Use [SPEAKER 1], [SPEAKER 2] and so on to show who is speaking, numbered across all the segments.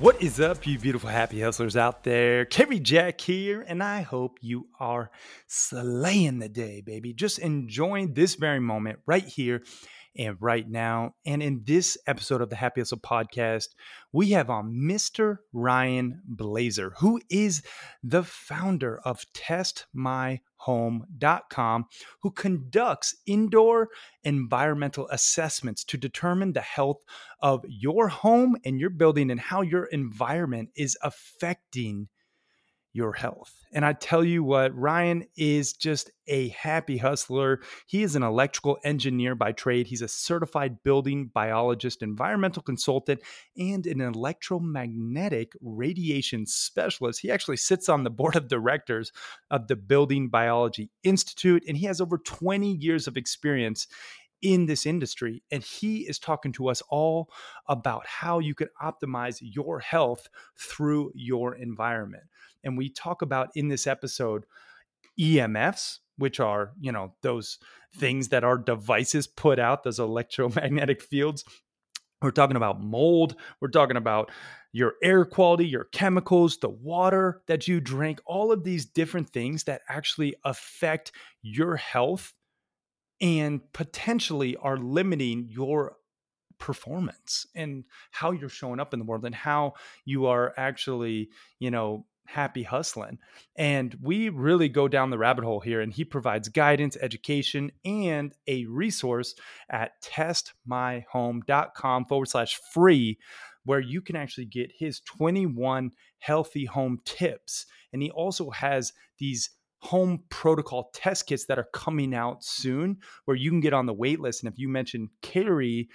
[SPEAKER 1] What is up, you beautiful happy hustlers out there? Cary Jack here, and I hope you are slaying the day, baby. Just enjoying this very moment right here and right now. And in this episode of the Happy Hustle podcast, we have uh, on Mr. Ryan Blaser, who is the founder of testmyhome.com, who conducts indoor environmental assessments to determine the health of your home and your building and how your environment is affecting your health. And I tell you what, Ryan is just a happy hustler. He is an electrical engineer by trade. He's a certified building biologist, environmental consultant, and an electromagnetic radiation specialist. He actually sits on the board of directors of the Building Biology Institute, and he has over 20 years of experience in this industry. And he is talking to us all about how you can optimize your health through your environment. And we talk about in this episode EMFs, which are, you know, those things that our devices put out, those electromagnetic fields. We're talking about mold. We're talking about your air quality, your chemicals, the water that you drink, all of these different things that actually affect your health and potentially are limiting your performance and how you're showing up in the world and how you are actually, you know, happy hustling. And we really go down the rabbit hole here. And he provides guidance, education, and a resource at testmyhome.com forward slash free, where you can actually get his 21 healthy home tips. And he also has these home protocol test kits that are coming out soon where you can get on the wait list. And if you mention Cary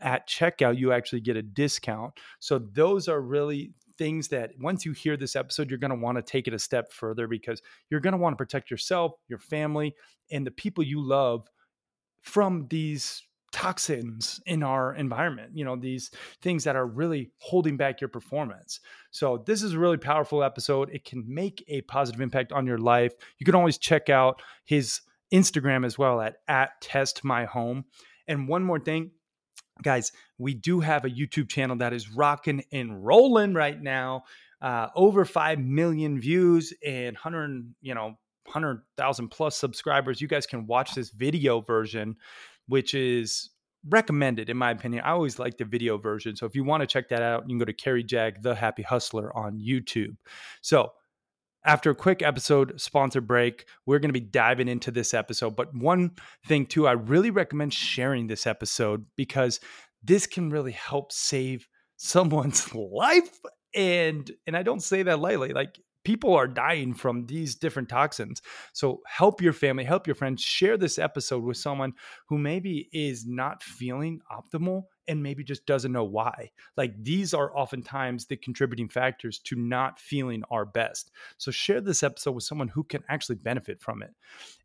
[SPEAKER 1] at checkout, you actually get a discount. So those are really things that once you hear this episode, you're going to want to take it a step further because you're going to want to protect yourself, your family, and the people you love from these toxins in our environment you know these things that are really holding back your performance. So this is a really powerful episode. It can make a positive impact on your life. You can always check out his instagram as well at at test my home and one more thing guys we do have a youtube channel that is rocking and rolling right now. Uh, over 5 million views and 100 you know 100,000 plus subscribers. You guys can watch this video version which is recommended in my opinion. I always like the video version. So if you want to check that out, you can go to Cary Jack, the Happy Hustler on YouTube. So after a quick episode sponsor break, we're going to be diving into this episode. But one thing too, I really recommend sharing this episode because this can really help save someone's life and and I don't say that lightly. Like people are dying from these different toxins. So help your family, help your friends, share this episode with someone who maybe is not feeling optimal and maybe just doesn't know why. Like these are oftentimes the contributing factors to not feeling our best. So share this episode with someone who can actually benefit from it.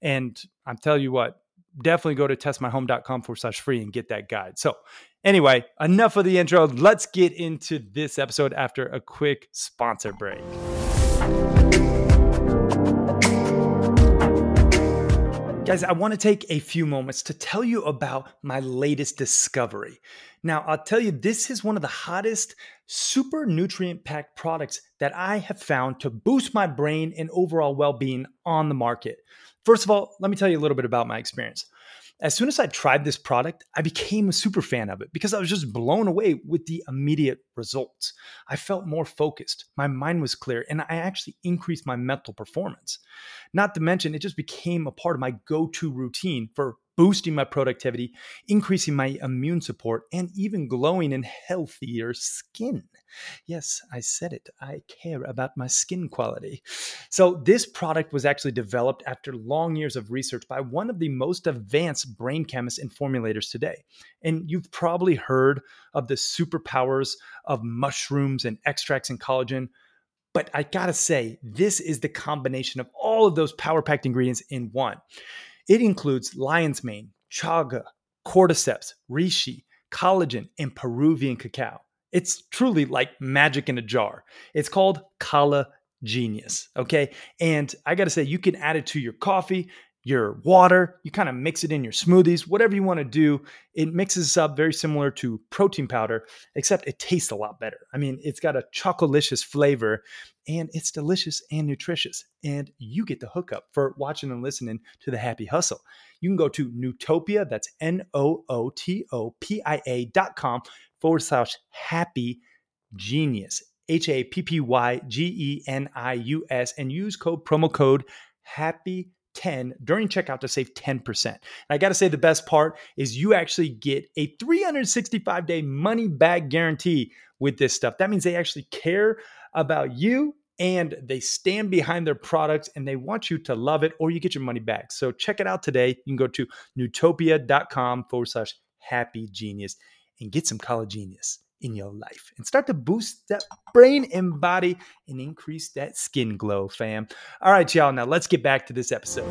[SPEAKER 1] And I'm telling you what, definitely go to testmyhome.com forward slash free and get that guide. So anyway, enough of the intro. Let's get into this episode after a quick sponsor break. Guys, I want to take a few moments to tell you about my latest discovery. Now, I'll tell you, this is one of the hottest, super nutrient packed products that I have found to boost my brain and overall well being on the market. First of all, let me tell you a little bit about my experience as soon as I tried this product, I became a super fan of it because I was just blown away with the immediate results. I felt more focused, my mind was clear, and I actually increased my mental performance. Not to mention, it just became a part of my go to routine for boosting my productivity, increasing my immune support, and even glowing and healthier skin. Yes, I said it. I care about my skin quality. So, this product was actually developed after long years of research by one of the most advanced brain chemists and formulators today. And you've probably heard of the superpowers of mushrooms and extracts and collagen. But I gotta say, this is the combination of all of those power packed ingredients in one. It includes lion's mane, chaga, cordyceps, reishi, collagen, and Peruvian cacao. It's truly like magic in a jar. It's called Kala Genius. Okay. And I got to say, you can add it to your coffee, your water, you kind of mix it in your smoothies, whatever you want to do. It mixes up very similar to protein powder, except it tastes a lot better. I mean, it's got a chocolicious flavor and it's delicious and nutritious. And you get the hookup for watching and listening to the Happy Hustle. You can go to Nootopia, that's N O O T O P I A dot com forward slash happy genius, H A P P Y G E N I U S, and use code promo code happy 10 during checkout to save 10%. And I got to say the best part is you actually get a 365 day money back guarantee with this stuff. That means they actually care about you and they stand behind their products and they want you to love it or you get your money back. So check it out today. You can go to nootopia.com forward slash happy genius and get some Collagenius in your life and start to boost that brain and body and increase that skin glow, fam. All right, y'all. Now let's get back to this episode.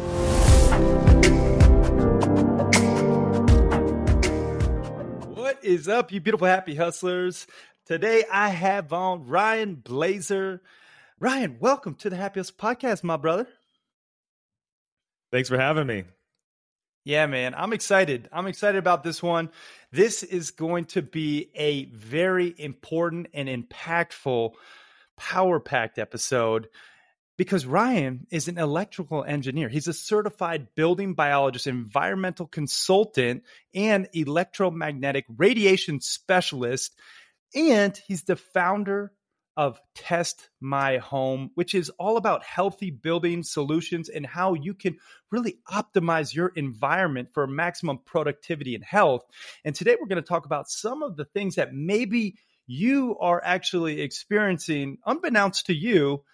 [SPEAKER 1] What is up, you beautiful happy hustlers? Today I have on Ryan Blaser. Ryan, welcome to the Happiest Podcast, my brother.
[SPEAKER 2] Thanks for having me.
[SPEAKER 1] Yeah, man, I'm excited. I'm excited about this one. This is going to be a very important and impactful power packed episode because Ryan is an electrical engineer. He's a certified building biologist, environmental consultant, and electromagnetic radiation specialist. And he's the founder of Test My Home, which is all about healthy building solutions and how you can really optimize your environment for maximum productivity and health. And today we're going to talk about some of the things that maybe you are actually experiencing, unbeknownst to you,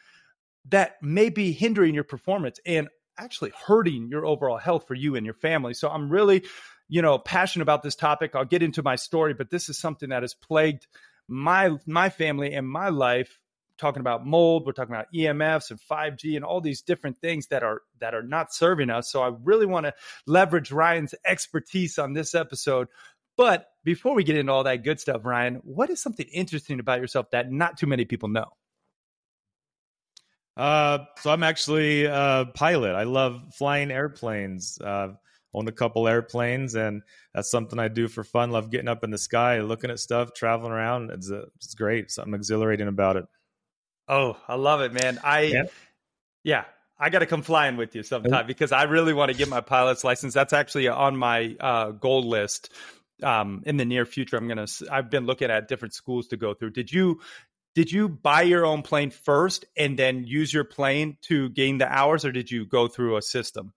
[SPEAKER 1] that may be hindering your performance and actually hurting your overall health for you and your family. So I'm really, you know, passionate about this topic. I'll get into my story, but this is something that has plagued my my family and my life talking about mold we're talking about emfs and 5g and all these different things that are that are not serving us. So i really want to leverage ryan's expertise on this episode. But before we get into all that good stuff ryan what is something interesting about yourself that not too many people know?
[SPEAKER 2] Uh, so i'm actually a pilot. I love flying airplanes. Uh, own a couple airplanes, and that's something I do for fun. Love getting up in the sky, looking at stuff, traveling around. It's a, it's great. Something exhilarating about it.
[SPEAKER 1] Oh, I love it, man. I yeah, yeah I got to come flying with you sometime because I really want to get my pilot's license. That's actually on my uh, goal list. Um, in the near future, I'm gonna. I've been looking at different schools to go through. Did you did you buy your own plane first and then use your plane to gain the hours or did you go through a system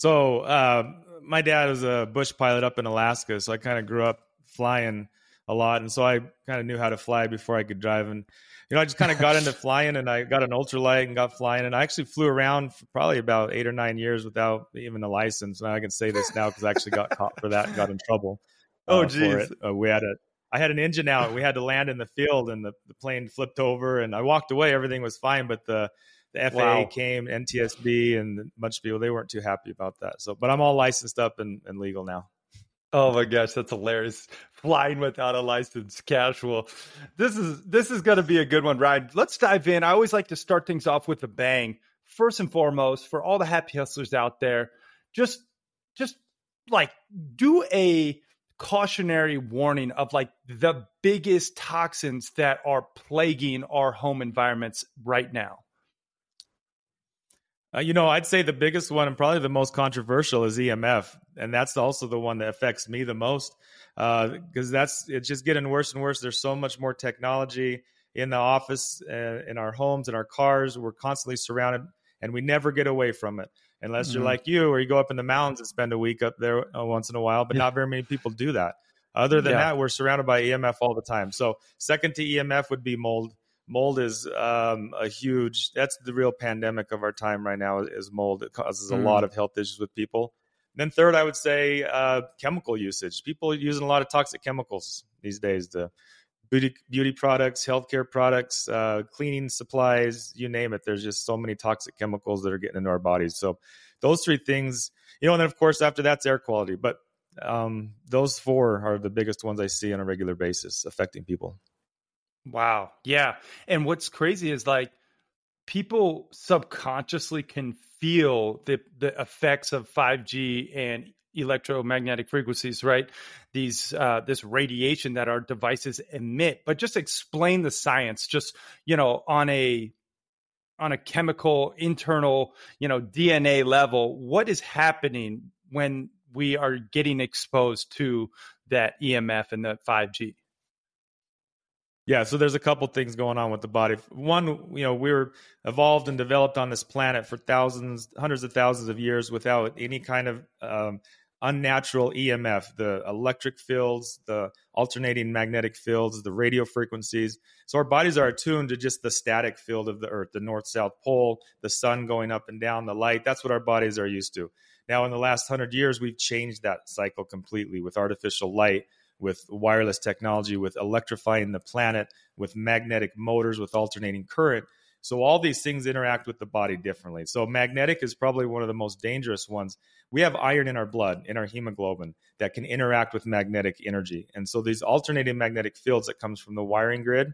[SPEAKER 2] so uh, my dad was a bush pilot up in Alaska, so I kind of grew up flying a lot, and so I kind of knew how to fly before I could drive. And you know, I just kind of got into flying, and I got an ultralight and got flying, and I actually flew around for probably about eight or nine years without even a license. And I can say this now because I actually got caught for that and got in trouble.
[SPEAKER 1] Oh, uh, oh, geez.
[SPEAKER 2] Uh, we had a I had an engine out. We had to land in the field, and the, the plane flipped over. And I walked away. Everything was fine, but the the FAA wow. came, NTSB, and a bunch of people. They weren't too happy about that. So, but I'm all licensed up and, and legal now.
[SPEAKER 1] Oh my gosh, that's hilarious! Flying without a license, casual. This is this is going to be a good one, Ryan. Let's dive in. I always like to start things off with a bang. First and foremost, for all the happy hustlers out there, just just like do a cautionary warning of like the biggest toxins that are plaguing our home environments right now.
[SPEAKER 2] Uh, you know, I'd say the biggest one and probably the most controversial is EMF, and that's also the one that affects me the most because uh, that's it's just getting worse and worse. There's so much more technology in the office, uh, in our homes, in our cars. We're constantly surrounded. and we never get away from it unless mm-hmm. you're like you or you go up in the mountains and spend a week up there uh, once in a while but yeah. not very many people do that other than yeah. that we're surrounded by emf all the time so second to emf would be mold mold is um, a huge that's the real pandemic of our time right now is mold. It causes a mm. lot of health issues with people. Then third i would say uh, chemical usage. People are using a lot of toxic chemicals these days the beauty beauty products healthcare products uh, cleaning supplies you name it. There's just so many toxic chemicals that are getting into our bodies. So those three things you know and then of course after that's air quality. But um, those four are the biggest ones i see on a regular basis affecting people
[SPEAKER 1] Wow. Yeah. And what's crazy is like people subconsciously can feel the the effects of 5G and electromagnetic frequencies, right? These uh this radiation that our devices emit. But just explain the science just, you know, on a on a chemical internal, you know, DNA level, what is happening when we are getting exposed to that EMF and the 5G?
[SPEAKER 2] Yeah, so there's a couple things going on with the body. One, you know, we are evolved and developed on this planet for thousands, hundreds of thousands of years without any kind of um, unnatural EMF, the electric fields, the alternating magnetic fields, the radio frequencies. So our bodies are attuned to just the static field of the earth, the north south pole, the sun going up and down, the light. That's what our bodies are used to. Now, in the last hundred years, we've changed that cycle completely with artificial light with wireless technology, with electrifying the planet, with magnetic motors, with alternating current. So all these things interact with the body differently. So magnetic is probably one of the most dangerous ones. We have iron in our blood, in our hemoglobin, that can interact with magnetic energy. And so these alternating magnetic fields that comes from the wiring grid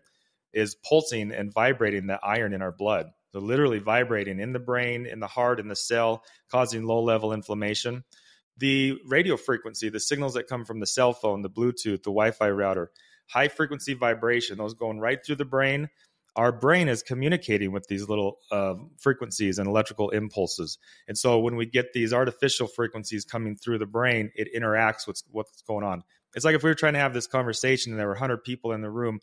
[SPEAKER 2] is pulsing and vibrating the iron in our blood. So literally vibrating in the brain, in the heart, in the cell, causing low level inflammation the radio frequency, the signals that come from the cell phone, the Bluetooth, the Wi Fi router, high frequency vibration, those going right through the brain. Our brain is communicating with these little uh, frequencies and electrical impulses. And so when we get these artificial frequencies coming through the brain, it interacts with what's going on. It's like if we were trying to have this conversation and there were 100 people in the room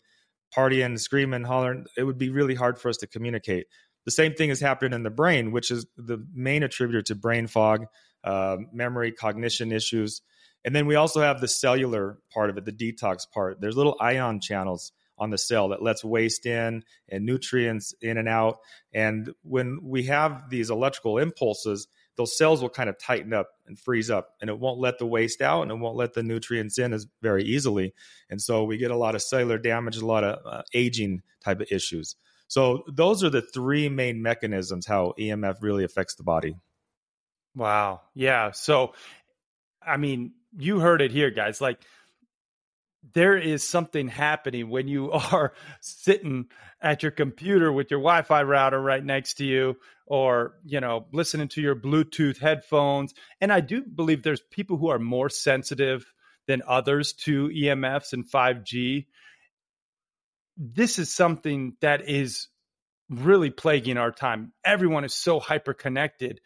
[SPEAKER 2] partying, screaming, hollering, it would be really hard for us to communicate. The same thing is happening in the brain, which is the main attributor to brain fog, uh, memory, cognition issues. And then we also have the cellular part of it, the detox part. There's little ion channels on the cell that lets waste in and nutrients in and out. And when we have these electrical impulses, those cells will kind of tighten up and freeze up, and it won't let the waste out and it won't let the nutrients in as very easily. And so we get a lot of cellular damage, a lot of uh, aging type of issues. So those are the three main mechanisms how EMF really affects the body.
[SPEAKER 1] Wow. Yeah. So, I mean, you heard it here, guys. Like, there is something happening when you are sitting at your computer with your Wi-Fi router right next to you or you know listening to your bluetooth headphones and I do believe there's people who are more sensitive than others to EMFs and 5G this is something that is really plaguing our time everyone is so hyper connected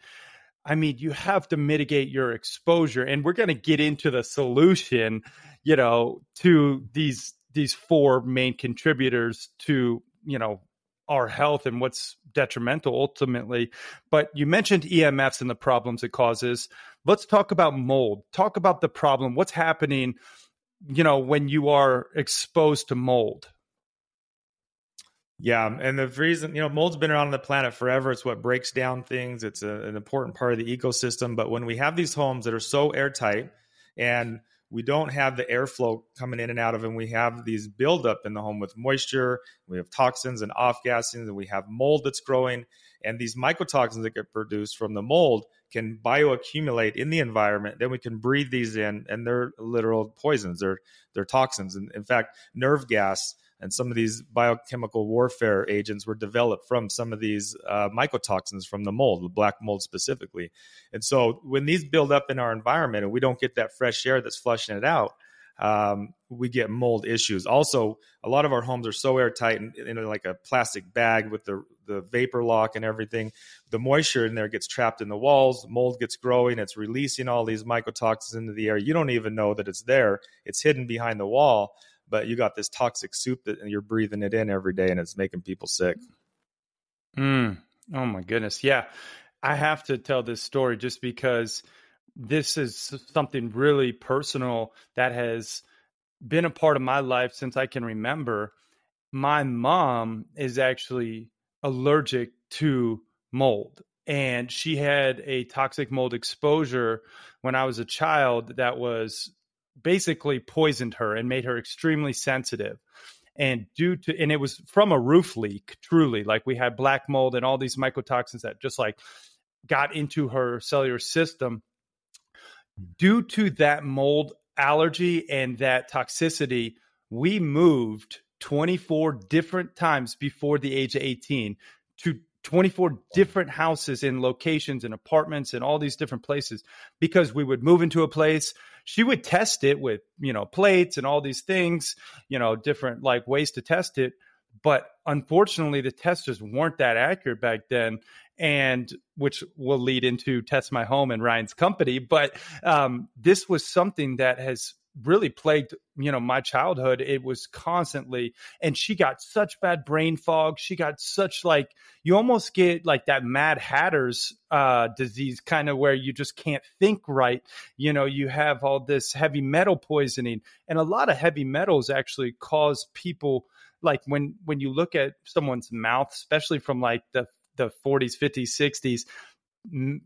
[SPEAKER 1] I mean, you have to mitigate your exposure, and we're going to get into the solution, you know, to these these four main contributors to you know our health and what's detrimental ultimately. But you mentioned EMFs and the problems it causes. Let's talk about mold. Talk about the problem. What's happening, you know, when you are exposed to mold?
[SPEAKER 2] Yeah, and the reason you know mold's been around on the planet forever. It's what breaks down things. It's a, an important part of the ecosystem. But when we have these homes that are so airtight, and we don't have the airflow coming in and out of them, we have these buildup in the home with moisture. We have toxins and off gassing, and we have mold that's growing. And these mycotoxins that get produced from the mold can bioaccumulate in the environment. Then we can breathe these in, and they're literal poisons. They're they're toxins. And in fact, nerve gas and some of these biochemical warfare agents were developed from some of these uh, mycotoxins from the mold, the black mold specifically. And so when these build up in our environment and we don't get that fresh air that's flushing it out, um, we get mold issues. Also, a lot of our homes are so airtight in, in like a plastic bag with the the vapor lock and everything. The moisture in there gets trapped in the walls. Mold gets growing. It's releasing all these mycotoxins into the air. You don't even know that it's there. It's hidden behind the wall but you got this toxic soup that you're breathing it in every day and it's making people sick.
[SPEAKER 1] Mm, Oh my goodness. Yeah. I have to tell this story just because this is something really personal that has been a part of my life since I can remember. My mom is actually allergic to mold and she had a toxic mold exposure when I was a child that was basically poisoned her and made her extremely sensitive. And due to and it was from a roof leak truly like we had black mold and all these mycotoxins that just like got into her cellular system. Due to that mold allergy and that toxicity we moved 24 different times before the age of 18 to 24 different houses in locations and apartments and all these different places because we would move into a place she would test it with you know plates and all these things you know different like ways to test it. But unfortunately the testers weren't that accurate back then and which will lead into test my home and ryan's company. But um, this was something that has really plagued you know my childhood. It was constantly and she got such bad brain fog. She got such like you almost get like that mad hatter's uh disease kind of where you just can't think right. You know you have all this heavy metal poisoning and a lot of heavy metals actually cause people like when when you look at someone's mouth especially from like the the 40s 50s 60s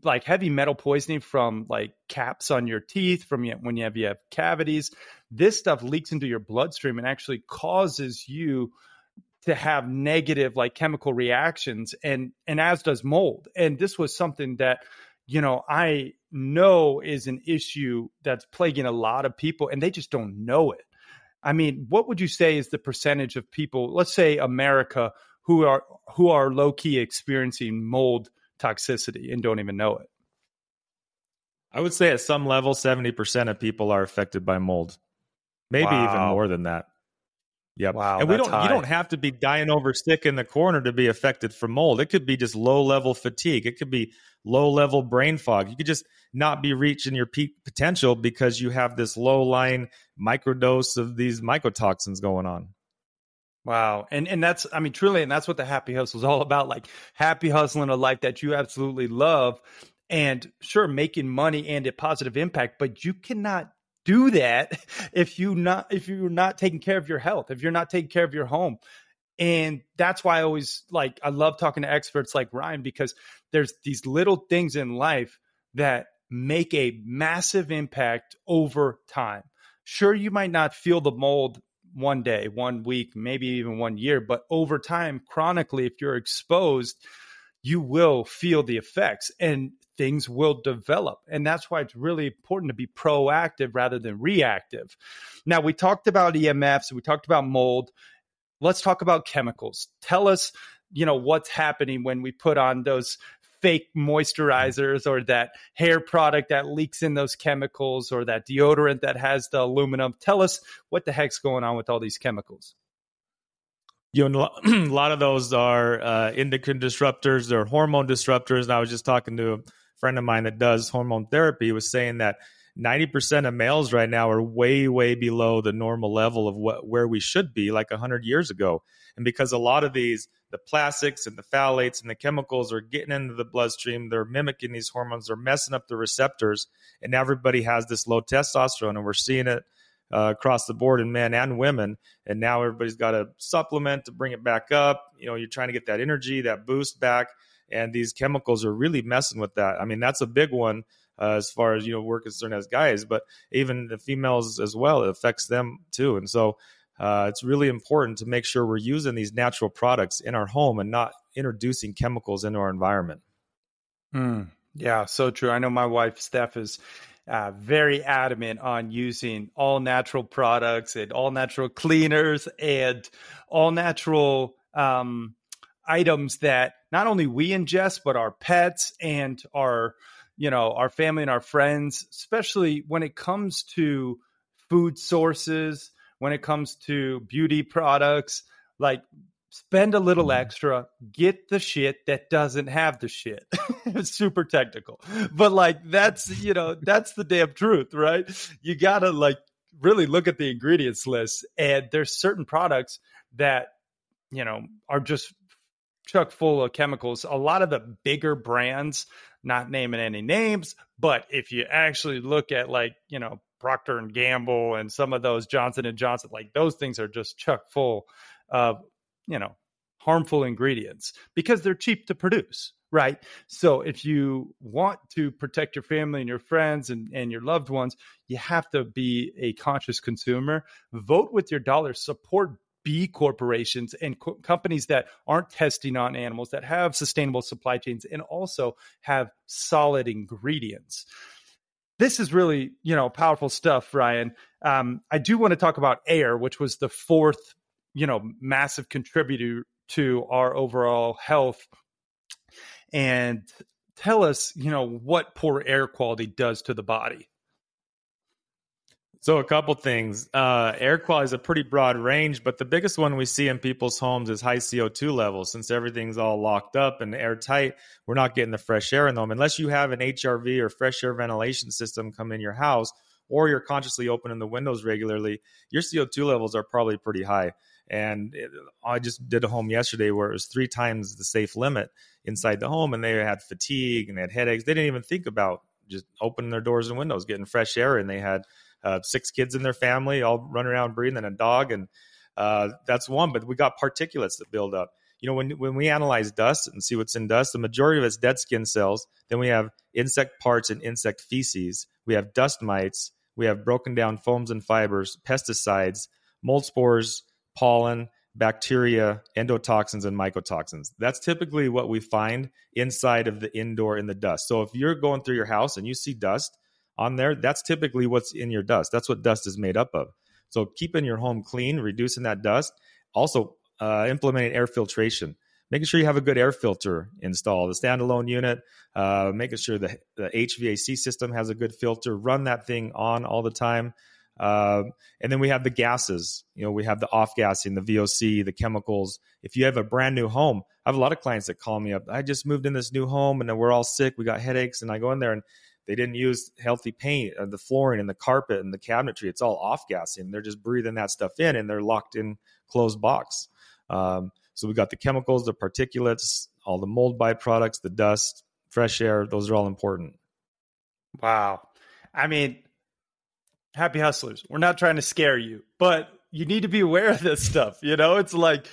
[SPEAKER 1] like heavy metal poisoning from like caps on your teeth from when you have you have cavities. This stuff leaks into your bloodstream and actually causes you to have negative like chemical reactions and and as does mold. And this was something that you know i know is an issue that's plaguing a lot of people and they just don't know it. I mean what would you say is the percentage of people let's say america who are who are low key experiencing mold toxicity and don't even know it.
[SPEAKER 2] I would say at some level, 70% of people are affected by mold. Maybe wow. even more than that. Yep. Wow. And we don't high. you don't have to be dying over sick in the corner to be affected from mold. It could be just low level fatigue. It could be low level brain fog. You could just not be reaching your peak potential because you have this low lying microdose of these mycotoxins going on.
[SPEAKER 1] Wow. And and that's I mean truly and that's what the happy hustle is all about like happy hustling a life that you absolutely love and sure making money and a positive impact but you cannot do that if you not if you're not taking care of your health if you're not taking care of your home and that's why I always like I love talking to experts like Ryan because there's these little things in life that make a massive impact over time. Sure you might not feel the mold one day, one week, maybe even one year. But over time, chronically, if you're exposed, you will feel the effects and things will develop. And that's why it's really important to be proactive rather than reactive. Now, we talked about EMFs, we talked about mold. Let's talk about chemicals. Tell us, you know, what's happening when we put on those fake moisturizers or that hair product that leaks in those chemicals or that deodorant that has the aluminum. Tell us what the heck's going on with all these chemicals.
[SPEAKER 2] You know, a lot of those are uh, endocrine disruptors, they're hormone disruptors. And I was just talking to a friend of mine that does hormone therapy, was saying that 90% of males right now are way, way below the normal level of what where we should be like 100 years ago. And because a lot of these the plastics and the phthalates and the chemicals are getting into the bloodstream. They're mimicking these hormones. They're messing up the receptors, and everybody has this low testosterone, and we're seeing it uh, across the board in men and women. And now everybody's got a supplement to bring it back up. You know, you're trying to get that energy, that boost back, and these chemicals are really messing with that. I mean, that's a big one. Uh, as far as you know, we're concerned as guys, but even the females as well, it affects them too. And so, uh, it's really important to make sure we're using these natural products in our home and not introducing chemicals into our environment.
[SPEAKER 1] Mm, yeah, so true. I know my wife, Steph, is uh, very adamant on using all natural products and all natural cleaners and all natural um, items that not only we ingest, but our pets and our, you know, our family and our friends, especially when it comes to food sources when it comes to beauty products. Like, spend a little mm-hmm. extra, get the shit that doesn't have the shit. it's super technical, but like, that's, you know, that's the damn truth, right? You gotta like really look at the ingredients list. And there's certain products that, you know, are just chock full of chemicals. A lot of the bigger brands, not naming any names, but if you actually look at like, you know, Procter and Gamble and some of those Johnson and Johnson, like those things are just chock full of, you know, harmful ingredients because they're cheap to produce, right? So if you want to protect your family and your friends and, and your loved ones, you have to be a conscious consumer. Vote with your dollar, support B corporations and co- companies that aren't testing on animals, that have sustainable supply chains, and also have solid ingredients. This is really, you know, powerful stuff, Ryan. Um, I do want to talk about air, which was the fourth, you know, massive contributor to our overall health. And tell us, you know, what poor air quality does to the body.
[SPEAKER 2] So a couple things. Uh, air quality is a pretty broad range, but the biggest one we see in people's homes is high CO2 levels. Since everything's all locked up and airtight, we're not getting the fresh air in them. Unless you have an HRV or fresh air ventilation system come in your house, or you're consciously opening the windows regularly, your CO2 levels are probably pretty high. And it, I just did a home yesterday where it was three times the safe limit inside the home, and they had fatigue and they had headaches. They didn't even think about just opening their doors and windows, getting fresh air, and they had uh, six kids in their family, all run around breathing, and a dog, and uh, that's one. But we got particulates that build up. You know, when when we analyze dust and see what's in dust, the majority of it's dead skin cells. Then we have insect parts and insect feces. We have dust mites. We have broken down foams and fibers, pesticides, mold spores, pollen, bacteria, endotoxins, and mycotoxins. That's typically what we find inside of the indoor in the dust. So if you're going through your house and you see dust, on there, that's typically what's in your dust. That's what dust is made up of. So keeping your home clean, reducing that dust, also uh, implementing air filtration, making sure you have a good air filter installed, a standalone unit, uh, making sure the, the HVAC system has a good filter, run that thing on all the time. Uh, and then we have the gases. You know, we have the off gassing, the VOC, the chemicals. If you have a brand new home, I have a lot of clients that call me up. I just moved in this new home and we're all sick. We got headaches, and I go in there and they didn't use healthy paint, uh, the flooring and the carpet and the cabinetry. It's all off gassing. They're just breathing that stuff in, and they're locked in closed box. Um, so we got the chemicals, the particulates, all the mold byproducts, the dust, fresh air. Those are all important.
[SPEAKER 1] Wow. I mean, happy hustlers. We're not trying to scare you, but you need to be aware of this stuff. You know, it's like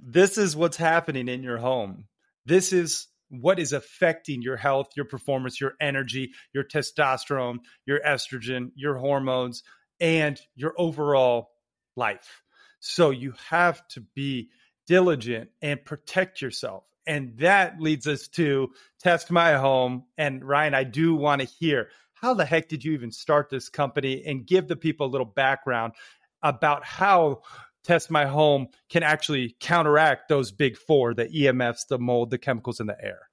[SPEAKER 1] this is what's happening in your home. This is what is affecting your health, your performance, your energy, your testosterone, your estrogen, your hormones, and your overall life. So you have to be diligent and protect yourself. And that leads us to test my home. And Ryan, I do want to hear how the heck did you even start this company and give the people a little background about how test my home can actually counteract those big four the EMFs, the mold, the chemicals in the air?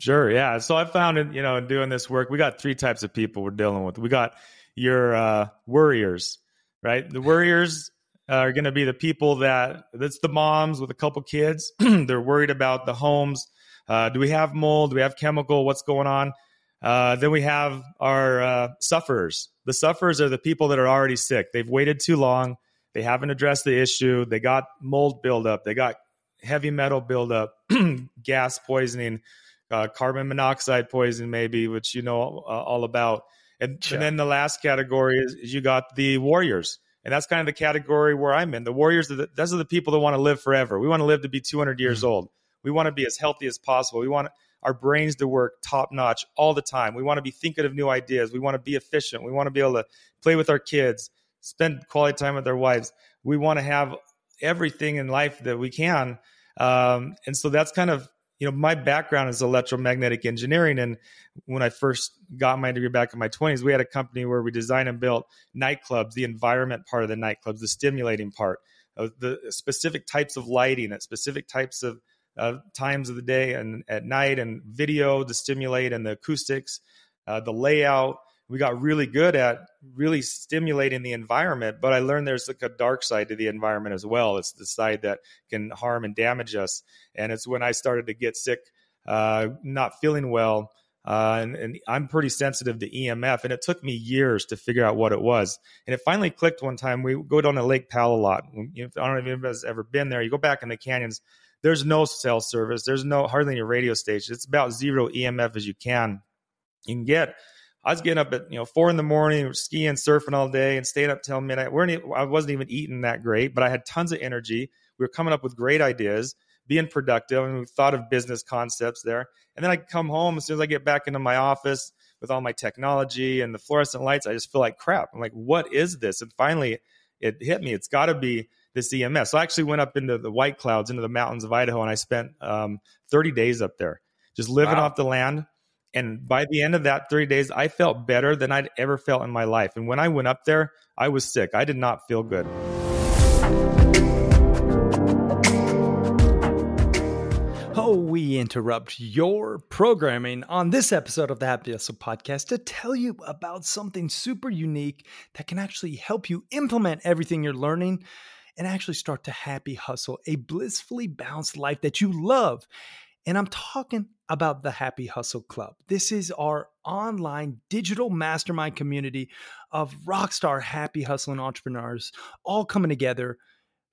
[SPEAKER 2] Sure. Yeah. So I found in, you know, doing this work, we got three types of people we're dealing with. We got your uh, worriers, right? The worriers are going to be the people that that's the moms with a couple kids. They're worried about the homes. Uh, do we have mold? Do we have chemical? What's going on? Uh, then we have our uh, sufferers. The sufferers are the people that are already sick. They've waited too long. They haven't addressed the issue. They got mold buildup. They got heavy metal buildup, gas poisoning, uh, carbon monoxide poison, maybe, which you know uh, all about. And, and, then the last category is, is, you got the warriors. And that's kind of the category where I'm in. The warriors, are the, those are the people that want to live forever. We want to live to be 200 years mm-hmm. old. We want to be as healthy as possible. We want our brains to work top notch all the time. We want to be thinking of new ideas. We want to be efficient. We want to be able to play with our kids, spend quality time with our wives. We want to have everything in life that we can. Um, and so that's kind of, you know, my background is electromagnetic engineering. And when I first got my degree back in my 20s, we had a company where we designed and built nightclubs, the environment part of the nightclubs, the stimulating part, the specific types of lighting at specific types of uh, times of the day and at night, and video to stimulate, and the acoustics, uh, the layout we got really good at really stimulating the environment but i learned there's like a dark side to the environment as well it's the side that can harm and damage us and it's when i started to get sick uh, not feeling well uh, and, and, i'm pretty sensitive to emf and it took me years to figure out what it was and it finally clicked one time we go down to lake powell a lot you i don't know if anybody's ever been there you go back in the canyons there's no cell service. There's no hardly any radio station. It's about zero EMF as you can. You can get. I was getting up at you know four in the morning, skiing, surfing all day, and staying up till midnight. weren't I wasn't even eating that great, but I had tons of energy. We were coming up with great ideas, being productive, and we thought of business concepts there. And then I come home as soon as I get back into my office with all my technology and the fluorescent lights. I just feel like crap. I'm like, what is this? And finally, it hit me. It's got to be this EMS. So I actually went up into the White Clouds, into the mountains of Idaho, and I spent um, 30 days up there, just living wow. off the land. And by the end of that three days, I felt better than I'd ever felt in my life. And when I went up there, I was sick. I did not feel good.
[SPEAKER 1] Oh, we interrupt your programming on this episode of the Happy Hustle podcast to tell you about something super unique that can actually help you implement everything you're learning and actually start to happy hustle a blissfully balanced life that you love. And I'm talking about the Happy Hustle Club. This is our online digital mastermind community of rockstar happy hustling entrepreneurs all coming together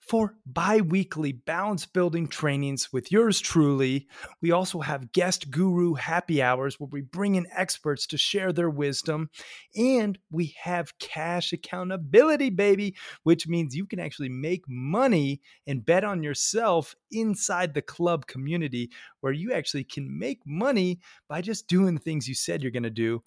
[SPEAKER 1] for bi weekly balance building trainings with yours truly. We also have guest guru happy hours where we bring in experts to share their wisdom. And we have cash accountability, baby, which means you can actually make money and bet on yourself inside the club community where you actually can make money by just doing the things you said you're going to do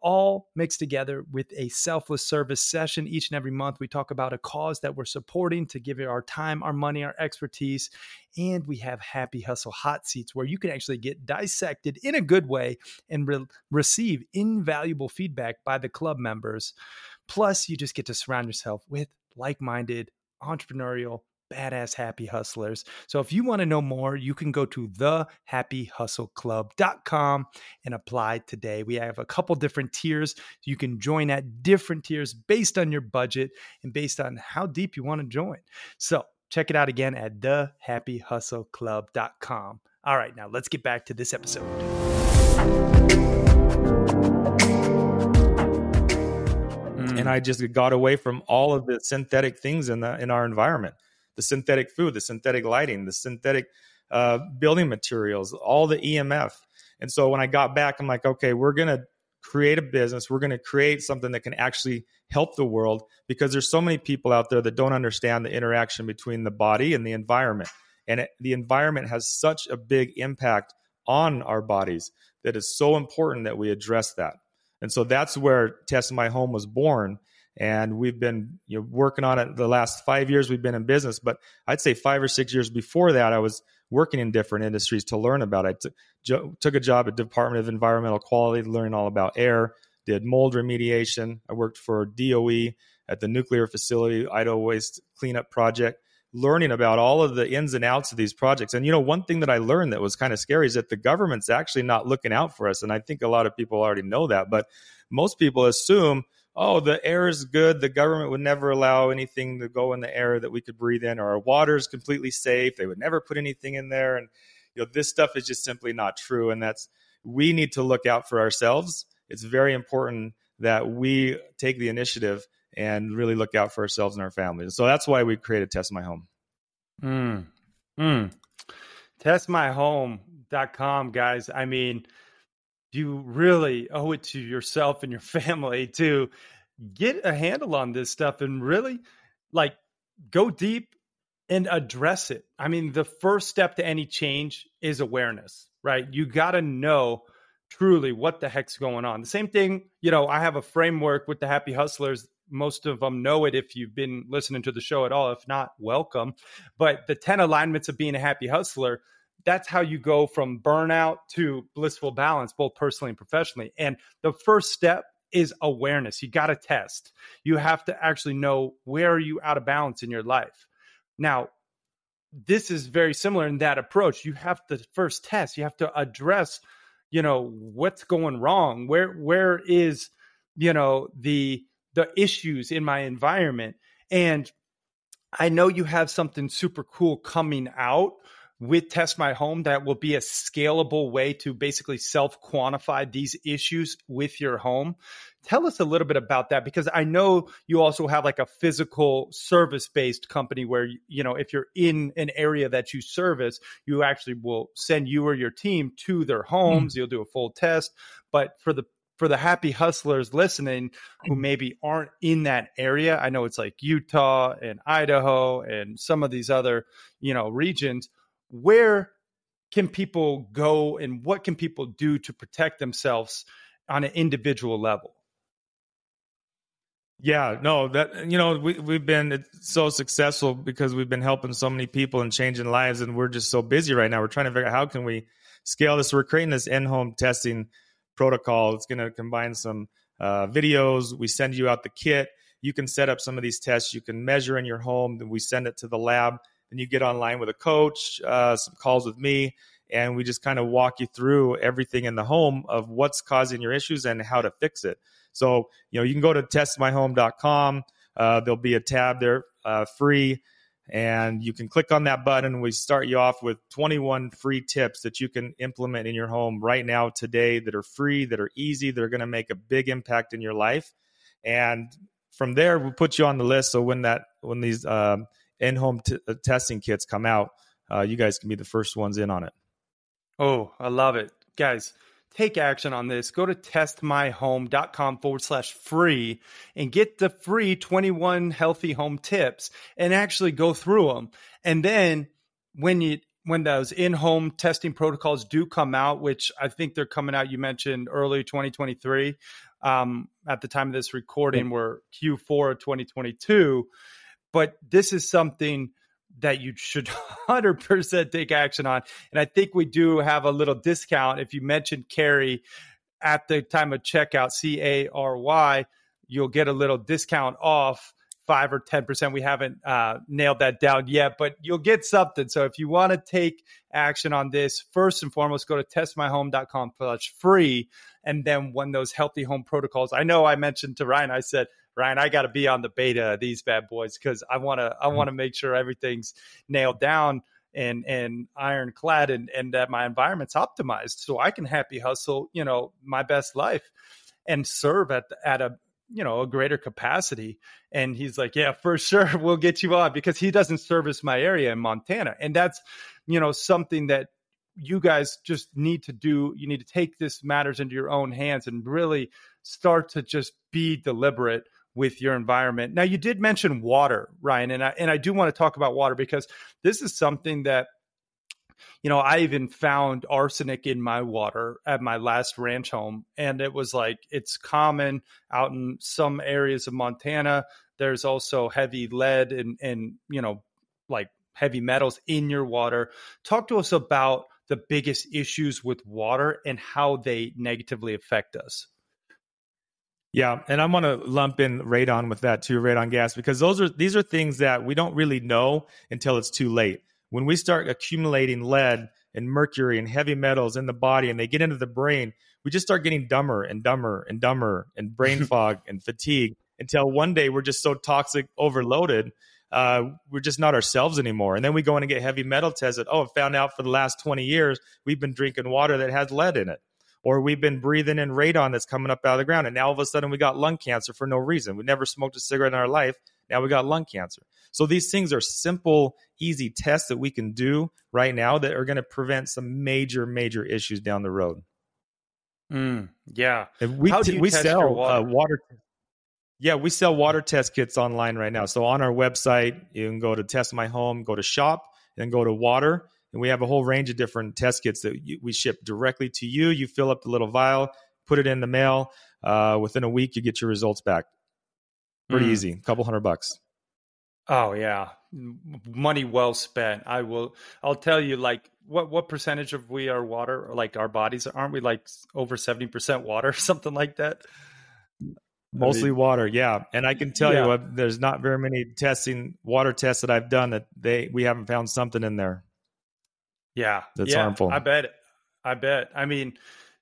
[SPEAKER 1] all mixed together with a selfless service session each and every month. We talk about a cause that we're supporting to give it our time, our money, our expertise. And we have Happy Hustle hot seats where you can actually get dissected in a good way and re- receive invaluable feedback by the club members. Plus, you just get to surround yourself with like minded, entrepreneurial, badass happy hustlers. So if you want to know more, you can go to thehappyhustleclub.com and apply today. We have a couple different tiers. You can join at different tiers based on your budget and based on how deep you want to join. So check it out again at thehappyhustleclub.com. All right, now let's get back to this episode.
[SPEAKER 2] and mm. I just got away from all of the synthetic things in the in our environment the synthetic food, the synthetic lighting, the synthetic uh, building materials, all the EMF. And so when I got back, I'm like, okay, we're going to create a business. We're going to create something that can actually help the world because there's so many people out there that don't understand the interaction between the body and the environment. And it, the environment has such a big impact on our bodies that it's so important that we address that. And so that's where Test My Home was born and we've been you know working on it the last five years we've been in business. But i'd say five or six years before that i was working in different industries to learn about it. I t- took a job at department of environmental quality learning all about air did mold remediation. I worked for doe at the nuclear facility idaho waste cleanup project learning about all of the ins and outs of these projects. And you know one thing that i learned that was kind of scary is that the government's actually not looking out for us. And i think a lot of people already know that. But most people assume oh, the air is good. The government would never allow anything to go in the air that we could breathe in, or our water is completely safe. They would never put anything in there. And, you know, this stuff is just simply not true. And that's, we need to look out for ourselves. It's very important that we take the initiative and really look out for ourselves and our families. So that's why we created Test My Home.
[SPEAKER 1] Mm. Mm. Testmyhome.com, guys. I mean, you really owe it to yourself and your family to get a handle on this stuff and really like go deep and address it. I mean, the first step to any change is awareness, right? You got to know truly what the heck's going on. The same thing, you know, I have a framework with the happy hustlers. Most of them know it if you've been listening to the show at all. If not, welcome. But the 10 alignments of being a happy hustler, that's how you go from burnout to blissful balance, both personally and professionally. And the first step is awareness. You got to test. You have to actually know where are you out of balance in your life. Now, this is very similar in that approach. You have to first test. You have to address, you know, what's going wrong. Where where is, you know, the the issues in my environment. And I know you have something super cool coming out with Test My Home that will be a scalable way to basically self quantify these issues with your home. Tell us a little bit about that because I know you also have like a physical service based company where, you know, if you're in an area that you service, you actually will send you or your team to their homes. Mm. You'll do a full test. But for the for the happy hustlers listening who maybe aren't in that area, I know it's like Utah and Idaho and some of these other, you know, regions where can people go and what can people do to protect themselves on an individual level?
[SPEAKER 2] Yeah, no, that you know we we've been so successful because we've been helping so many people and changing lives, and we're just so busy right now. We're trying to figure out how can we scale this. We're creating this in-home testing protocol. It's going to combine some uh, videos. We send you out the kit. You can set up some of these tests. You can measure in your home. Then we send it to the lab then you get online with a coach, uh, some calls with me, and we just kind of walk you through everything in the home of what's causing your issues and how to fix it. So, you know, you can go to testmyhome.com. Uh, there'll be a tab there uh, free, and you can click on that button. We start you off with 21 free tips that you can implement in your home right now, today, that are free, that are easy, that are going to make a big impact in your life. And from there, we'll put you on the list. So when that when these um, in-home t- uh, testing kits come out, uh, you guys can be the first ones in on it.
[SPEAKER 1] Oh, I love it, guys. Take action on this. Go to testmyhome.com forward slash free and get the free 21 healthy home tips and actually go through them. And then when you when those in-home testing protocols do come out, which I think they're coming out, you mentioned early 2023. Um, at the time of this recording, we're Q4 of 2022 but this is something that you should 100% take action on. And I think we do have a little discount. If you mention Cary at the time of checkout, C A R Y, you'll get a little discount off five or 10%. We haven't uh, nailed that down yet, but you'll get something. So if you want to take action on this, first and foremost, go to testmyhome.com slash free. And then when those healthy home protocols, I know I mentioned to Ryan, I said, Ryan, I got to be on the beta of these bad boys because I want to I mm-hmm. want to make sure everything's nailed down and and ironclad and and that my environment's optimized so I can happy hustle, you know, my best life and serve at at a you know a greater capacity. And he's like yeah for sure we'll get you on because he doesn't service my area in montana. And that's you know something that you guys just need to do. You need to take this matters into your own hands and really start to just be deliberate with your environment. Now, you did mention water, Ryan, and I, and I do want to talk about water because this is something that you know, I even found arsenic in my water at my last ranch home. And it was like, it's common out in some areas of Montana. There's also heavy lead and, and, you know, like heavy metals in your water. Talk to us about the biggest issues with water and how they negatively affect us.
[SPEAKER 2] Yeah, and I'm going to lump in radon with that too, radon gas, because those are these are things that we don't really know until it's too late. When we start accumulating lead and mercury and heavy metals in the body and they get into the brain, we just start getting dumber and dumber and dumber and brain fog and fatigue until one day we're just so toxic overloaded uh, we're just not ourselves anymore. And then we go in and get heavy metal tested. Oh, I found out for the last 20 years we've been drinking water that has lead in it or we've been breathing in radon that's coming up out of the ground. And now all of a sudden we got lung cancer for no reason. We never smoked a cigarette in our life. Now we got lung cancer. So these things are simple, easy tests that we can do right now that are going to prevent some major, major issues down the road.
[SPEAKER 1] Mm, yeah.
[SPEAKER 2] we t- we sell water? Uh, water. Yeah, we sell water test kits online right now. So on our website, you can go to Test My Home, go to Shop, and go to Water and we have a whole range of different test kits that we ship directly to you. You fill up the little vial, put it in the mail. Uh, within a week, you get your results back. Pretty mm. easy, a couple hundred bucks.
[SPEAKER 1] Oh yeah, money well spent. I will. I'll tell you, like what what percentage of we are water? Like our bodies, aren't we like over seventy percent water, something like that?
[SPEAKER 2] Mostly I mean, water, yeah. And I can tell yeah. you, what, there's not very many testing water tests that I've done that they we haven't found something in there.
[SPEAKER 1] Yeah.
[SPEAKER 2] That's
[SPEAKER 1] yeah,
[SPEAKER 2] harmful.
[SPEAKER 1] I bet. I bet. I mean,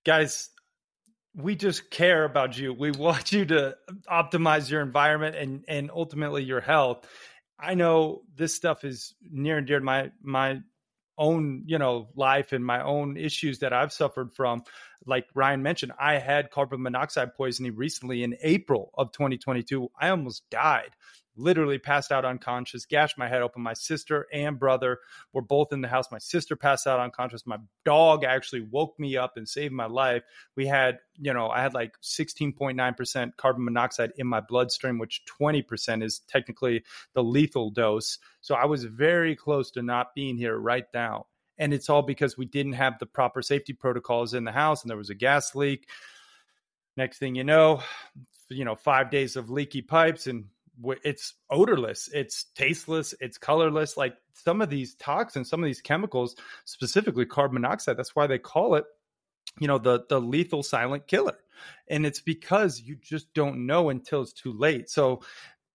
[SPEAKER 1] guys, we just care about you. We want you to optimize your environment and and ultimately your health. I know this stuff is near and dear to my my own, you know, life and my own issues that I've suffered from. Like Ryan mentioned, I had carbon monoxide poisoning recently in April of 2022. I almost died literally passed out unconscious, gashed my head open. My sister and brother were both in the house. My sister passed out unconscious. My dog actually woke me up and saved my life. We had, you know, I had like 16.9% carbon monoxide in my bloodstream, which 20% is technically the lethal dose. So I was very close to not being here right now. And it's all because we didn't have the proper safety protocols in the house and there was a gas leak. Next thing you know, you know, five days of leaky pipes and it's odorless, it's tasteless, it's colorless. Like some of these toxins, some of these chemicals, specifically carbon monoxide, that's why they call it, you know, the the lethal silent killer. And it's because you just don't know until it's too late. So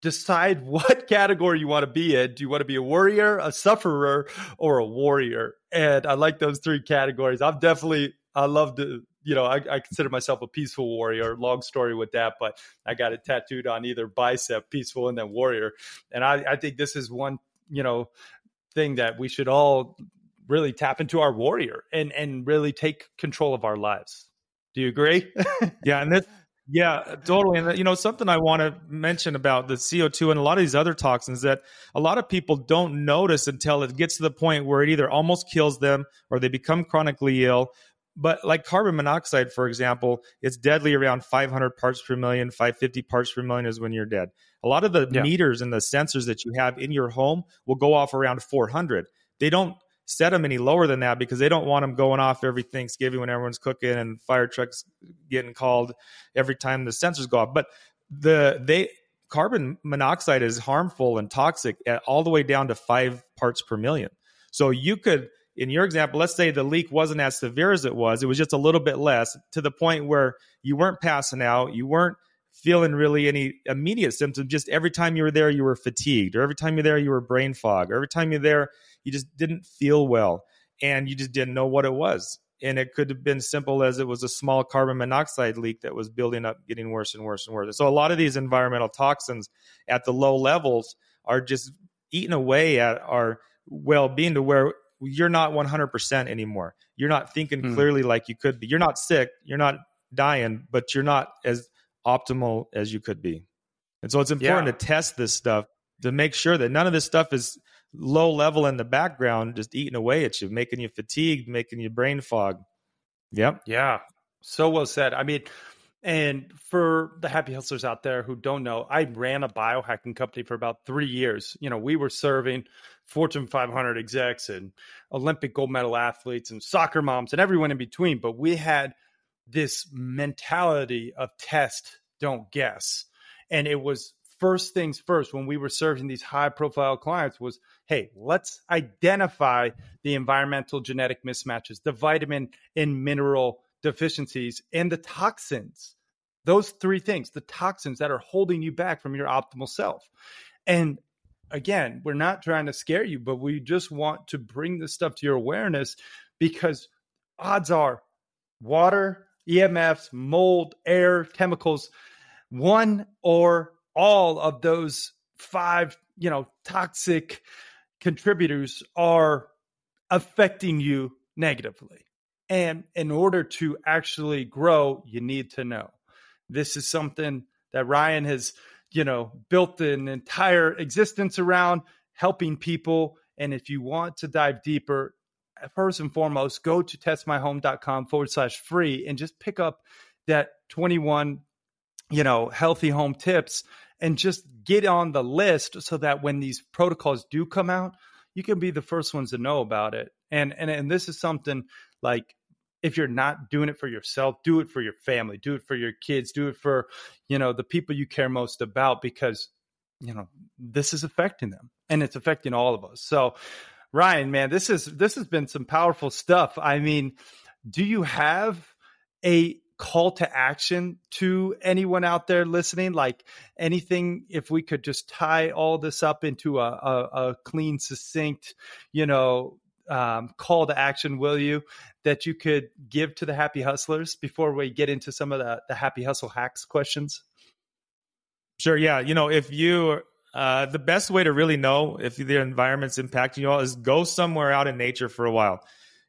[SPEAKER 1] decide what category you want to be in. Do you want to be a warrior, a sufferer, or a warrior? And I like those three categories. I'm definitely I love to you know, I, I, consider myself a peaceful warrior. Long story with that, but I got it tattooed on either bicep, peaceful and then warrior. And I, I think this is one, you know, thing that we should all really tap into our warrior and and really take control of our lives. Do you agree?
[SPEAKER 2] yeah, and this yeah, totally. And you know, something I want to mention about the CO2 and a lot of these other toxins that a lot of people don't notice until it gets to the point where it either almost kills them or they become chronically ill but like carbon monoxide, for example, it's deadly around 500 parts per million, 550 parts per million is when you're dead. A lot of the yeah. meters and the sensors that you have in your home will go off around 400. They don't set them any lower than that because they don't want them going off every Thanksgiving when everyone's cooking and fire trucks getting called every time the sensors go off. But the they carbon monoxide is harmful and toxic at all the way down to five parts per million. So you could in your example, let's say the leak wasn't as severe as it was, it was just a little bit less to the point where you weren't passing out, you weren't feeling really any immediate symptoms. Just every time you were there, you were fatigued, or every time you're there, you were brain fog, or every time you're there, you just didn't feel well and you just didn't know what it was. And it could have been simple as it was a small carbon monoxide leak that was building up, getting worse and worse and worse. So a lot of these environmental toxins at the low levels are just eating away at our well being to where you're not 100% anymore. You're not thinking mm. clearly like you could be. You're not sick, you're not dying, but you're not as optimal as you could be. And so it's important yeah. to test this stuff to make sure that none of this stuff is low level in the background, just eating away at you, making you fatigued, making you brain fog. Yep.
[SPEAKER 1] Yeah. So well said. I mean, and for the happy hustlers out there who don't know, I ran a biohacking company for about three years. You know, we were serving Fortune 500 execs and Olympic gold medal athletes and soccer moms and everyone in between. But we had this mentality of test, don't guess. And it was first things first when we were serving these high profile clients was hey let's identify the environmental genetic mismatches the vitamin and mineral deficiencies, and the toxins. Those three things, the toxins that are holding you back from your optimal self. And again, we're not trying to scare you, but we just want to bring this stuff to your awareness because odds are water, EMFs, mold, air, chemicals, one or all of those five, you know, toxic contributors are affecting you negatively. And in order to actually grow, you need to know. This is something that Ryan has, you know, built an entire existence around helping people. And if you want to dive deeper, first and foremost, go to testmyhome.com forward slash free and just pick up that 21, you know, healthy home tips and just get on the list so that when these protocols do come out, you can be the first ones to know about it. And and and this is something like if you're not doing it for yourself do it for your family do it for your kids do it for you know the people you care most about because you know this is affecting them and it's affecting all of us. So ryan man this is this has been some powerful stuff. I mean do you have a call to action to anyone out there listening? Like anything if we could just tie all this up into a, a, a clean succinct you know um, call to action, will you, that you could give to the happy hustlers before we get into some of the, the happy hustle hacks questions?
[SPEAKER 2] Sure. Yeah. You know, if you Uh, the best way to really know if the environment's impacting you all is go somewhere out in nature for a while.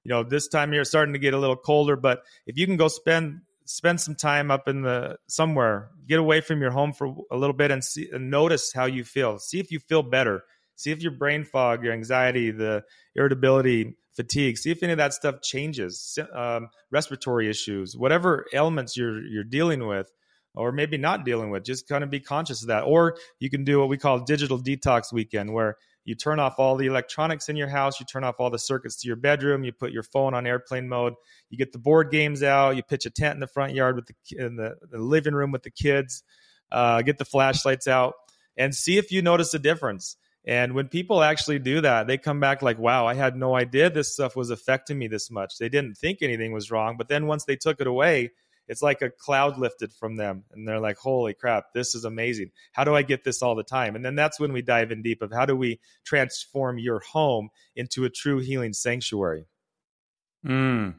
[SPEAKER 2] You know, this time it's starting to get a little colder, but if you can go spend spend some time up in the somewhere, get away from your home for a little bit and see and notice how you feel. See if you feel better. See if your brain fog, your anxiety, the irritability, fatigue, see if any of that stuff changes. Um, respiratory issues, whatever ailments you're you're dealing with or maybe not dealing with. Just kind of be conscious of that. Or you can do what we call digital detox weekend, where you turn off all the electronics in your house, you turn off all the circuits to your bedroom, you put your phone on airplane mode, you get the board games out, you pitch a tent in the front yard with the in the, the living room with the kids, uh, get the flashlights out, and see if you notice a difference. And when people actually do that, they come back like, wow, I had no idea this stuff was affecting me this much. They didn't think anything was wrong. But then once they took it away, it's like a cloud lifted from them and they're like holy crap this is amazing. How do i get this all the time? And then that's when we dive in deep of how do we transform your home into a true healing sanctuary.
[SPEAKER 1] Mm,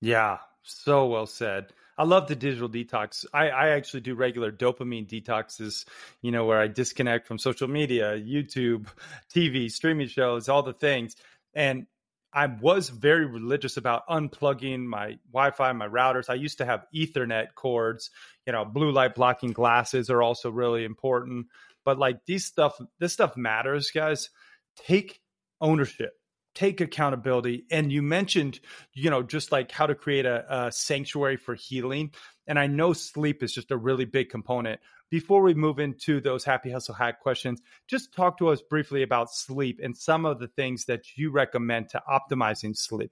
[SPEAKER 1] yeah. So well said I love the digital detox. I, I actually do regular dopamine detoxes, you know, where I disconnect from social media, YouTube, TV, streaming shows, all the things. And I was very religious about unplugging my Wi-Fi, my routers. I used to have Ethernet cords. You know, blue light blocking glasses are also really important. But like these stuff, this stuff matters, guys. Take ownership, take accountability. And you mentioned, you know, just like how to create a, a sanctuary for healing. And I know sleep is just a really big component before we move into those happy hustle hack questions, just talk to us briefly about sleep and some of the things that you recommend to optimizing sleep.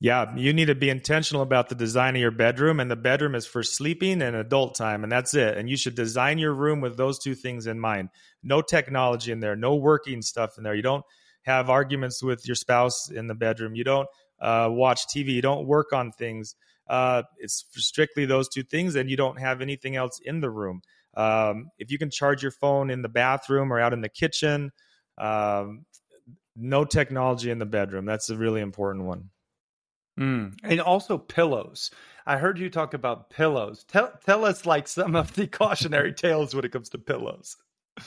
[SPEAKER 2] Yeah, you need to be intentional about the design of your bedroom, and the bedroom is for sleeping and adult time, and that's it. And you should design your room with those two things in mind. No technology in there, no working stuff in there. You don't have arguments with your spouse in the bedroom. You don't uh, watch TV. You don't work on things uh, it's strictly those two things, and you don't have anything else in the room. Um, if you can charge your phone in the bathroom or out in the kitchen, um, no technology in the bedroom. That's a really important one.
[SPEAKER 1] Mm. And also pillows. I heard you talk about pillows. Tell tell us like some of the cautionary tales when it comes to pillows.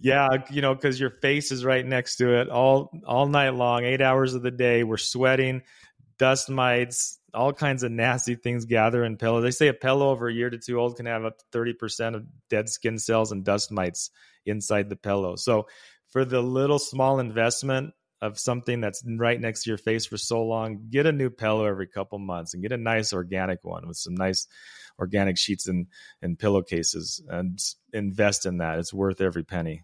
[SPEAKER 2] Yeah, you know, because your face is right next to it all all night long, eight hours of the day. We're sweating, dust mites, all kinds of nasty things gather in pillows. They say a pillow over a year to two old can have up to 30% of dead skin cells and dust mites inside the pillow. So for the little small investment of something that's right next to your face for so long, get a new pillow every couple months and get a nice organic one with some nice organic sheets and, and pillowcases and invest in that. It's worth every penny.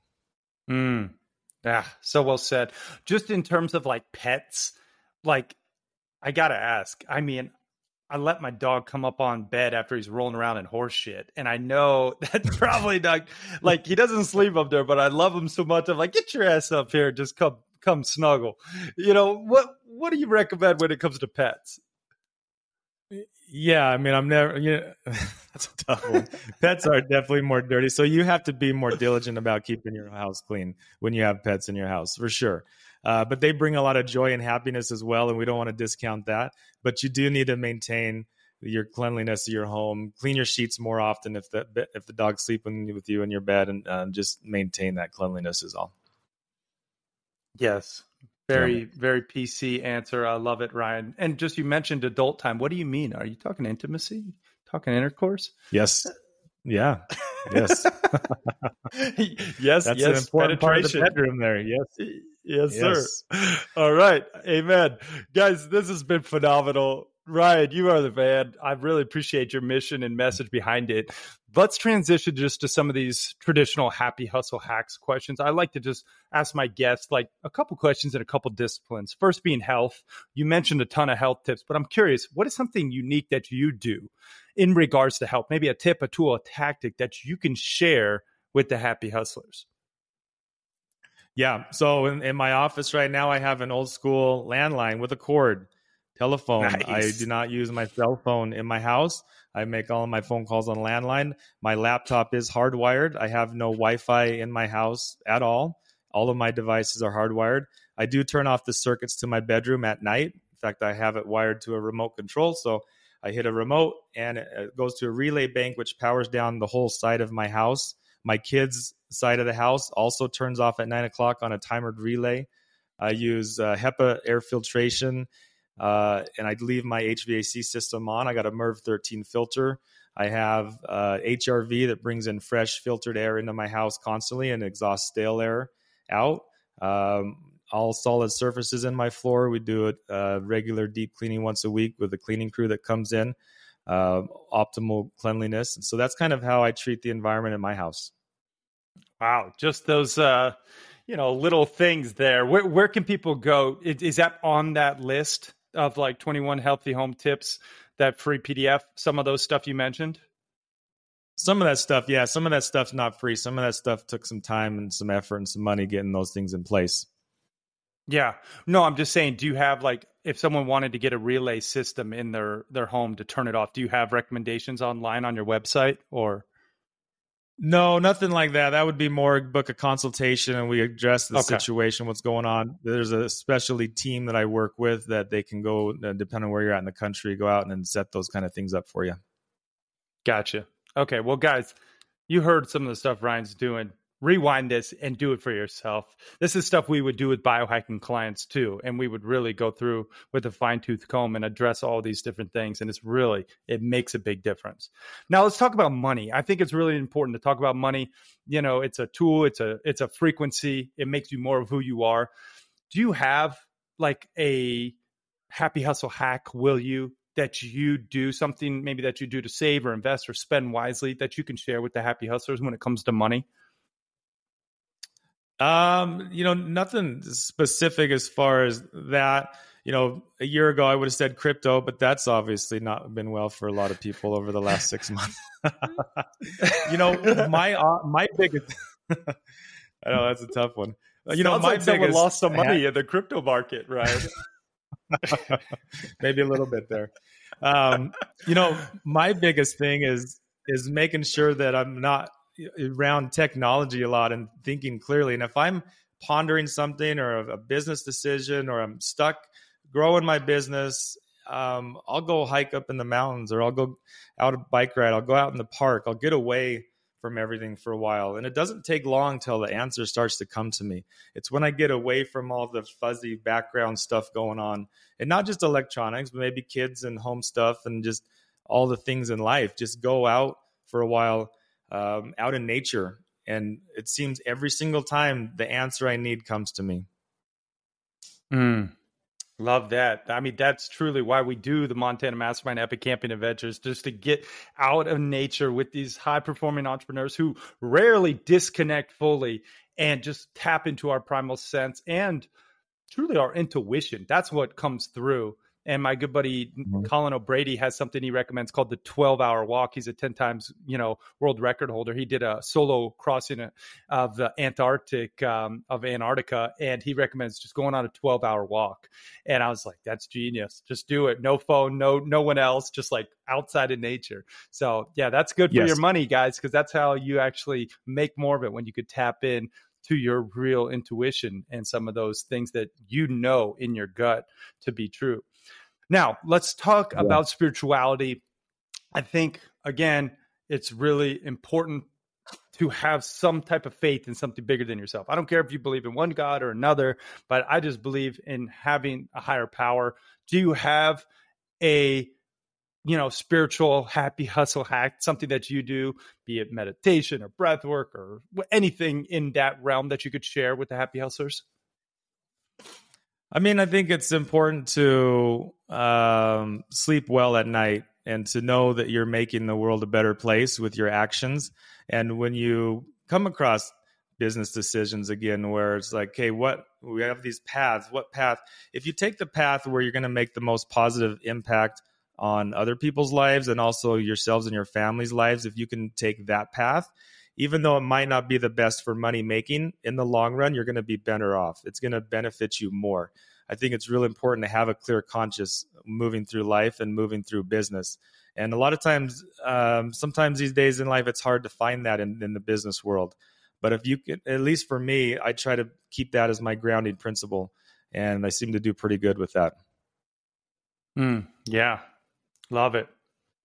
[SPEAKER 1] Mm. Yeah, so well said. Just in terms of like pets, like I gotta ask. I mean, I let my dog come up on bed after he's rolling around in horse shit. And I know that's probably not like he doesn't sleep up there, but I love him so much. I'm like, get your ass up here, just come come snuggle. You know, what what do you recommend when it comes to pets?
[SPEAKER 2] Yeah, I mean, I'm never. You know, that's a tough one. pets are definitely more dirty, so you have to be more diligent about keeping your house clean when you have pets in your house, for sure. Uh, but they bring a lot of joy and happiness as well, and we don't want to discount that. But you do need to maintain your cleanliness of your home. Clean your sheets more often if the if the dog's sleeping with you in your bed, and uh, just maintain that cleanliness is all.
[SPEAKER 1] Yes, very very PC answer. I love it, Ryan. And just you mentioned adult time. What do you mean? Are you talking intimacy? Talking intercourse?
[SPEAKER 2] Yes. Yeah. Yes.
[SPEAKER 1] yes.
[SPEAKER 2] That's
[SPEAKER 1] yes.
[SPEAKER 2] an important part of the bedroom there. Yes.
[SPEAKER 1] Yes, yes, sir. All right. Amen. Guys, this has been phenomenal. Ryan, you are the man. I really appreciate your mission and message behind it. Let's transition just to some of these traditional happy hustle hacks questions. I like to just ask my guests like a couple questions in a couple disciplines. First being health. You mentioned a ton of health tips, but I'm curious, what is something unique that you do in regards to health? Maybe a tip, a tool, a tactic that you can share with the happy hustlers?
[SPEAKER 2] Yeah. So in, in, my office right now, I have an old school landline with a cord telephone. Nice. I do not use my cell phone in my house. I make all of my phone calls on landline. My laptop is hardwired. I have no Wi Fi in my house at all. All of my devices are hardwired. I do turn off the circuits to my bedroom at night. In fact, I have it wired to a remote control. So I hit a remote and it goes to a relay bank, which powers down the whole side of my house My kids' side of the house also turns off at nine o'clock on a timed relay. I use uh, HEPA air filtration, uh, and I'd leave my HVAC system on. I got a MERV 13 filter. I have uh, HRV that brings in fresh filtered air into my house constantly and exhausts stale air out. Um, all solid surfaces in my floor. We do a uh, regular deep cleaning once a week with a cleaning crew that comes in, uh, optimal cleanliness. And so that's kind of how I treat the environment in my house.
[SPEAKER 1] Wow, just those uh, you know little things there. Where where can people go? Is, is that on that list of like 21 healthy home tips? That free PDF, some of those stuff you mentioned.
[SPEAKER 2] Some of that stuff, yeah. Some of that stuff's not free. Some of that stuff took some time and some effort and some money getting those things in place.
[SPEAKER 1] Yeah. No, I'm just saying, do you have like if someone wanted to get a relay system in their their home to turn it off, do you have recommendations online on your website or
[SPEAKER 2] no, nothing like that. That would be more book a consultation and we address the okay. situation, what's going on. There's a specialty team that I work with that they can go, uh, depending on where you're at in the country, go out and set those kind of things up for you.
[SPEAKER 1] Gotcha. Okay. Well, guys, you heard some of the stuff Ryan's doing rewind this and do it for yourself. This is stuff we would do with biohacking clients too. And we would really go through with a fine tooth comb and address all these different things. And it's really, it makes a big difference. Now let's talk about money. I think it's really important to talk about money. You know, it's a tool, it's a, it's a frequency. It makes you more of who you are. Do you have like a happy hustle hack? Will you that you do something maybe that you do to save or invest or spend wisely that you can share with the happy hustlers when it comes to money?
[SPEAKER 2] Um, you know, nothing specific as far as that. You know, a year ago I would have said crypto, but that's obviously not been well for a lot of people over the last six months. you know, my uh, my biggest. I know that's a tough one.
[SPEAKER 1] You know, my like someone lost some money in the crypto market, right?
[SPEAKER 2] Maybe a little bit there. Um, you know, my biggest thing is is making sure that I'm not around technology a lot and thinking clearly. And if I'm pondering something or a, business decision or I'm stuck growing my business, um, I'll go hike up in the mountains or I'll go out a bike ride. I'll go out in the park. I'll get away from everything for a while. And it doesn't take long till the answer starts to come to me. It's when I get away from all the fuzzy background stuff going on and not just electronics, but maybe kids and home stuff and just all the things in life. Just go out for a while um, out in nature. And it seems every single time the answer I need comes to me.
[SPEAKER 1] Mm, love that. I mean, that's truly why we do the Montana Mastermind Epic Camping Adventures, just to get out of nature with these high performing entrepreneurs who rarely disconnect fully and just tap into our primal sense and truly our intuition. That's what comes through and my good buddy mm-hmm. Colin O'Brady has something he recommends called the 12 hour walk. He's a 10 times, you know, world record holder. He did a solo crossing of the Antarctic, um, of Antarctica, and he recommends just going on a 12 hour walk. And I was like, that's genius. Just do it. No phone, no, no one else, just like outside in nature. So yeah, that's good for yes. your money, guys, because that's how you actually make more of it when you could tap in to your real intuition and some of those things that you know in your gut to be true. Now, let's talk yeah. about spirituality. I think, again, it's really important to have some type of faith in something bigger than yourself. I don't care if you believe in one God or another, but I just believe in having a higher power. Do you have a you know spiritual happy hustle hack something that you do be it meditation or breath work or anything in that realm that you could share with the happy hustlers
[SPEAKER 2] I mean, I think it's important to um, sleep well at night and to know that you're making the world a better place with your actions. And when you come across business decisions again, where it's like, hey, what we have these paths, what path? If you take the path where you're going to make the most positive impact on other people's lives and also yourselves and your family's lives, if you can take that path, even though it might not be the best for money making in the long run, you're going to be better off. It's going to benefit you more. I think it's really important to have a clear conscience moving through life and moving through business. And a lot of times, um, sometimes these days in life, it's hard to find that in, in the business world. But if you can, at least for me, I try to keep that as my grounding principle. And I seem to do pretty good with that.
[SPEAKER 1] Mm, yeah. Love it.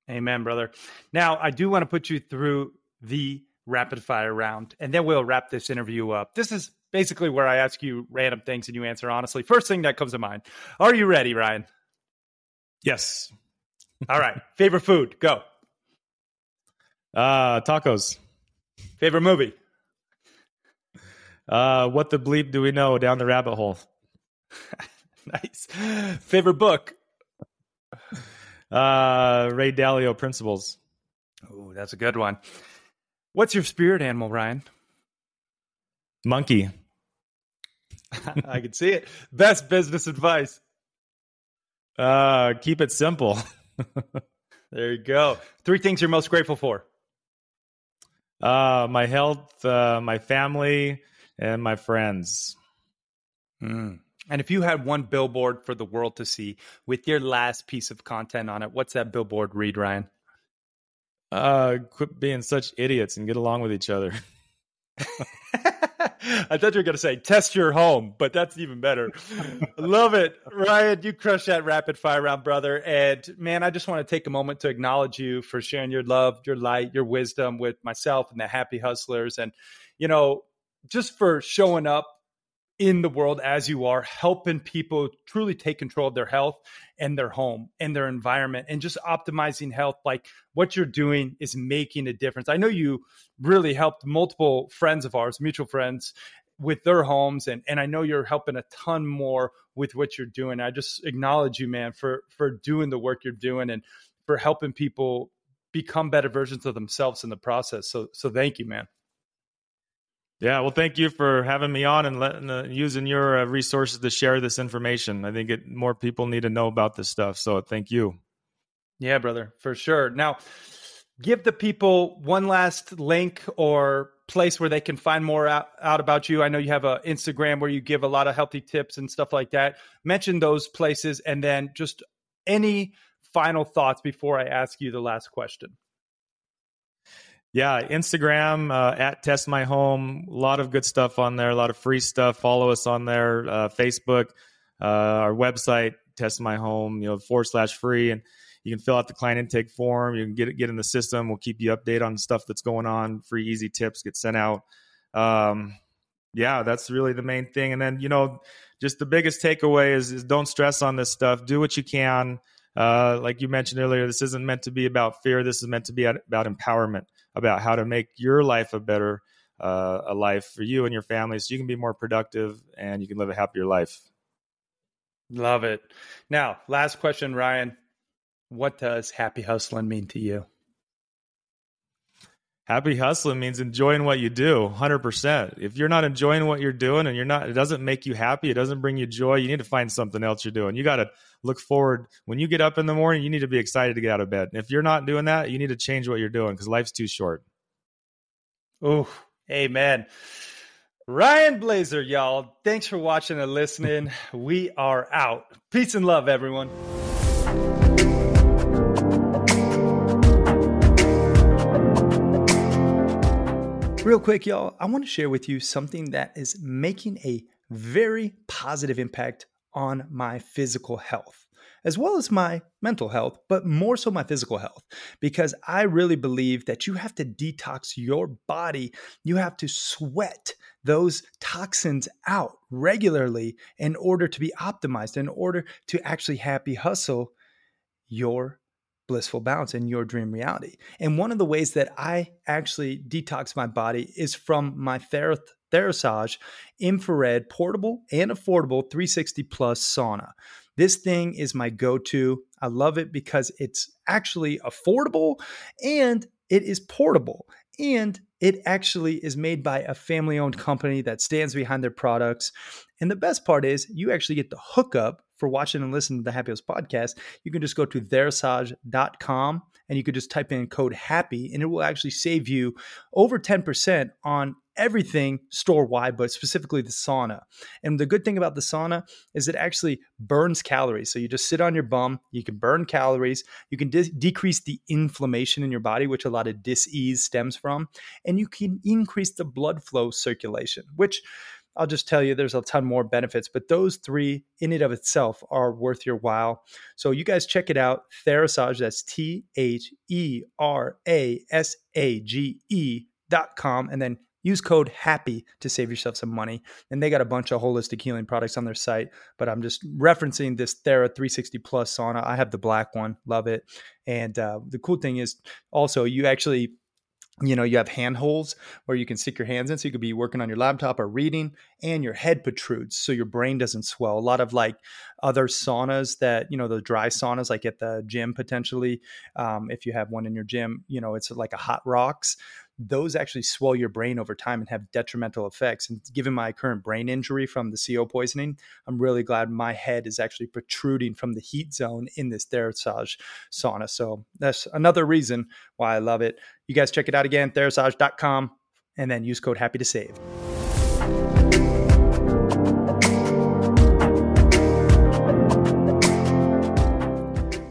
[SPEAKER 1] Amen, brother. Now, I do want to put you through the rapid fire round, and then we'll wrap this interview up. This is basically where I ask you random things and you answer honestly. First thing that comes to mind. Are you ready, Ryan?
[SPEAKER 2] Yes.
[SPEAKER 1] All right. Favorite food? Go.
[SPEAKER 2] Uh, tacos.
[SPEAKER 1] Favorite movie?
[SPEAKER 2] Uh, what the bleep do we know down the rabbit hole?
[SPEAKER 1] nice. Favorite book?
[SPEAKER 2] Uh, Ray Dalio Principles.
[SPEAKER 1] Oh, that's a good one. What's your spirit animal, Ryan?
[SPEAKER 2] Monkey.
[SPEAKER 1] I can see it. Best business advice.
[SPEAKER 2] Uh, keep it simple.
[SPEAKER 1] there you go. Three things you're most grateful for.
[SPEAKER 2] Uh, my health, uh, my family, and my friends.
[SPEAKER 1] Mm. And if you had one billboard for the world to see with your last piece of content on it, what's that billboard read, Ryan?
[SPEAKER 2] Uh, quit being such idiots and get along with each other.
[SPEAKER 1] I thought you were going to say test your home, but that's even better. Love it. Ryan, you crushed that rapid fire round, brother. And man, I just want to take a moment to acknowledge you for sharing your love, your light, your wisdom with myself and the happy hustlers. And, you know, just for showing up in the world as you are, helping people truly take control of their health and their home and their environment and just optimizing health. Like what you're doing is making a difference. I know you really helped multiple friends of ours, mutual friends, with their homes and and I know you're helping a ton more with what you're doing. I just acknowledge you man for for doing the work you're doing and for helping people become better versions of themselves in the process. So so thank you man.
[SPEAKER 2] Yeah, well, thank you for having me on and letting, uh, using your uh, resources to share this information. I think it, more people need to know about this stuff. So thank you.
[SPEAKER 1] Yeah, brother, for sure. Now, give the people one last link or place where they can find more out, out about you. I know you have an Instagram where you give a lot of healthy tips and stuff like that. Mention those places and then just any final thoughts before I ask you the last question.
[SPEAKER 2] Yeah, Instagram uh, at Test My Home. A lot of good stuff on there. A lot of free stuff. Follow us on there. Uh, Facebook, uh, our website, Test My Home. You know, forward slash free, and you can fill out the client intake form. You can get get in the system. We'll keep you updated on stuff that's going on. Free, easy tips get sent out. Um, yeah, that's really the main thing. And then you know, just the biggest takeaway is, is don't stress on this stuff. Do what you can. Uh, like you mentioned earlier, this isn't meant to be about fear. This is meant to be about empowerment about how to make your life a better uh, a life for you and your family so you can be more productive and you can live a happier life.
[SPEAKER 1] Love it. Now, last question, Ryan. What does happy hustling mean to you?
[SPEAKER 2] Happy hustling means enjoying what you do 100%. If you're not enjoying what you're doing and you're not it doesn't make you happy, it doesn't bring you joy, you need to find something else you're doing. You got to look forward when you get up in the morning, you need to be excited to get out of bed. If you're not doing that, you need to change what you're doing cuz life's too short.
[SPEAKER 1] Oh, amen. Ryan Blaser, y'all. Thanks for watching and listening. we are out. Peace and love, everyone. Real quick, y'all, I want to share with you something that is making a very positive impact on my physical health, as well as my mental health, but more so my physical health, because I really believe that you have to detox your body. You have to sweat those toxins out regularly in order to be optimized, in order to actually happy hustle your blissful balance in your dream reality. And one of the ways that I actually detox my body is from my Ther- Therasage infrared portable and affordable 360 plus sauna. This thing is my go to. I love it because it's actually affordable and it is portable. And it actually is made by a family owned company that stands behind their products. And the best part is, you actually get the hookup for watching and listening to the Happy Hustle podcast, you can just go to therasage.com and you could just type in code HAPPY and it will actually save you over 10% on everything store wide, but specifically the sauna. And the good thing about the sauna is it actually burns calories. So you just sit on your bum, you can burn calories, you can de- decrease the inflammation in your body, which a lot of dis-ease stems from, and you can increase the blood flow circulation, which I'll just tell you there's a ton more benefits, but those three in and of itself are worth your while. So you guys check it out. Therasage, that's T H E R A S A G E dot com. and then use code happy to save yourself some money and they got a bunch of holistic healing products on their site but i'm just referencing this thera 360 plus sauna i have the black one love it and uh, the cool thing is also you actually you know you have hand holes where you can stick your hands in so you could be working on your laptop or reading and your head protrudes so your brain doesn't swell. A lot of like other saunas that you know the dry saunas like at the gym potentially um, if you have one in your gym you know it's like a hot rocks those actually swell your brain over time and have detrimental effects. And given my current brain injury from the CO poisoning, I'm really glad my head is actually protruding from the heat zone in this Therasage sauna. So that's another reason why I love it. You guys check it out again, therasage.com, and then use code happy to save.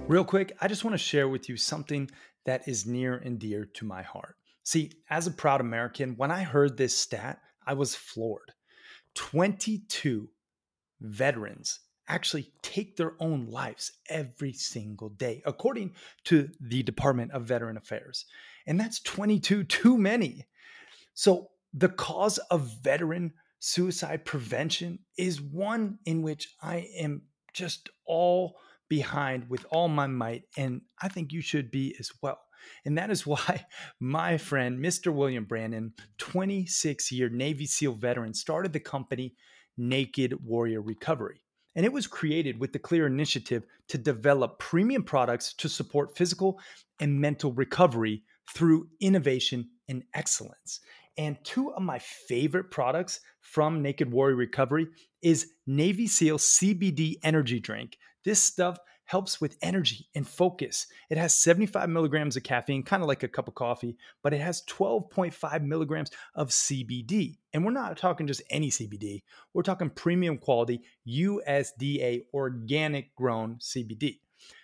[SPEAKER 1] Real quick, I just want to share with you something that is near and dear to my heart. See, as a proud American, when I heard this stat, I was floored. 22 veterans actually take their own lives every single day, according to the Department of Veteran Affairs. And that's 22 too many. So, the cause of veteran suicide prevention is one in which I am just all behind with all my might. And I think you should be as well. And that is why my friend, Mr. William Brandon, 26 year Navy SEAL veteran, started the company Naked Warrior Recovery. And it was created with the clear initiative to develop premium products to support physical and mental recovery through innovation and excellence. And two of my favorite products from Naked Warrior Recovery is Navy SEAL CBD energy drink. This stuff helps with energy and focus. It has 75 milligrams of caffeine, kind of like a cup of coffee, but it has 12.5 milligrams of CBD. And we're not talking just any CBD, we're talking premium quality USDA organic grown CBD.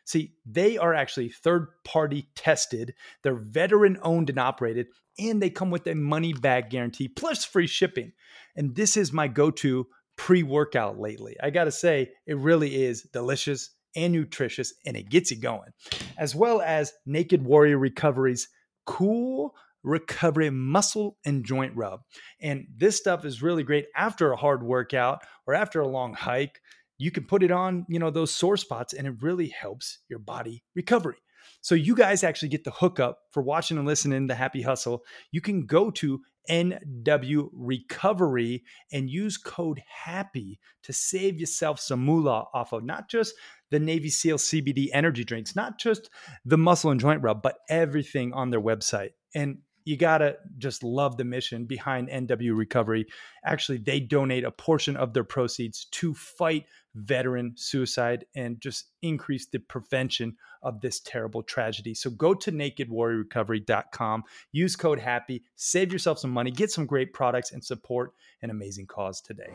[SPEAKER 1] See, they are actually third party tested, they're veteran owned and operated, and they come with a money back guarantee plus free shipping. And this is my go to pre workout lately. I gotta say, it really is delicious and nutritious, and it gets you going, as well as Naked Warrior Recovery's cool recovery muscle and joint rub. And this stuff is really great after a hard workout or after a long hike. You can put it on, you know, those sore spots and it really helps your body recovery. So you guys actually get the hookup for watching and listening to Happy Hustle. You can go to NW Recovery and use code HAPPY to save yourself some moolah off of not just the Navy SEAL CBD energy drinks, not just the muscle and joint rub, but everything on their website. And you got to just love the mission behind NW Recovery. Actually, they donate a portion of their proceeds to fight veteran suicide and just increase the prevention of this terrible tragedy. So go to nakedwarriorrecovery.com, use code HAPPY, save yourself some money, get some great products, and support an amazing cause today.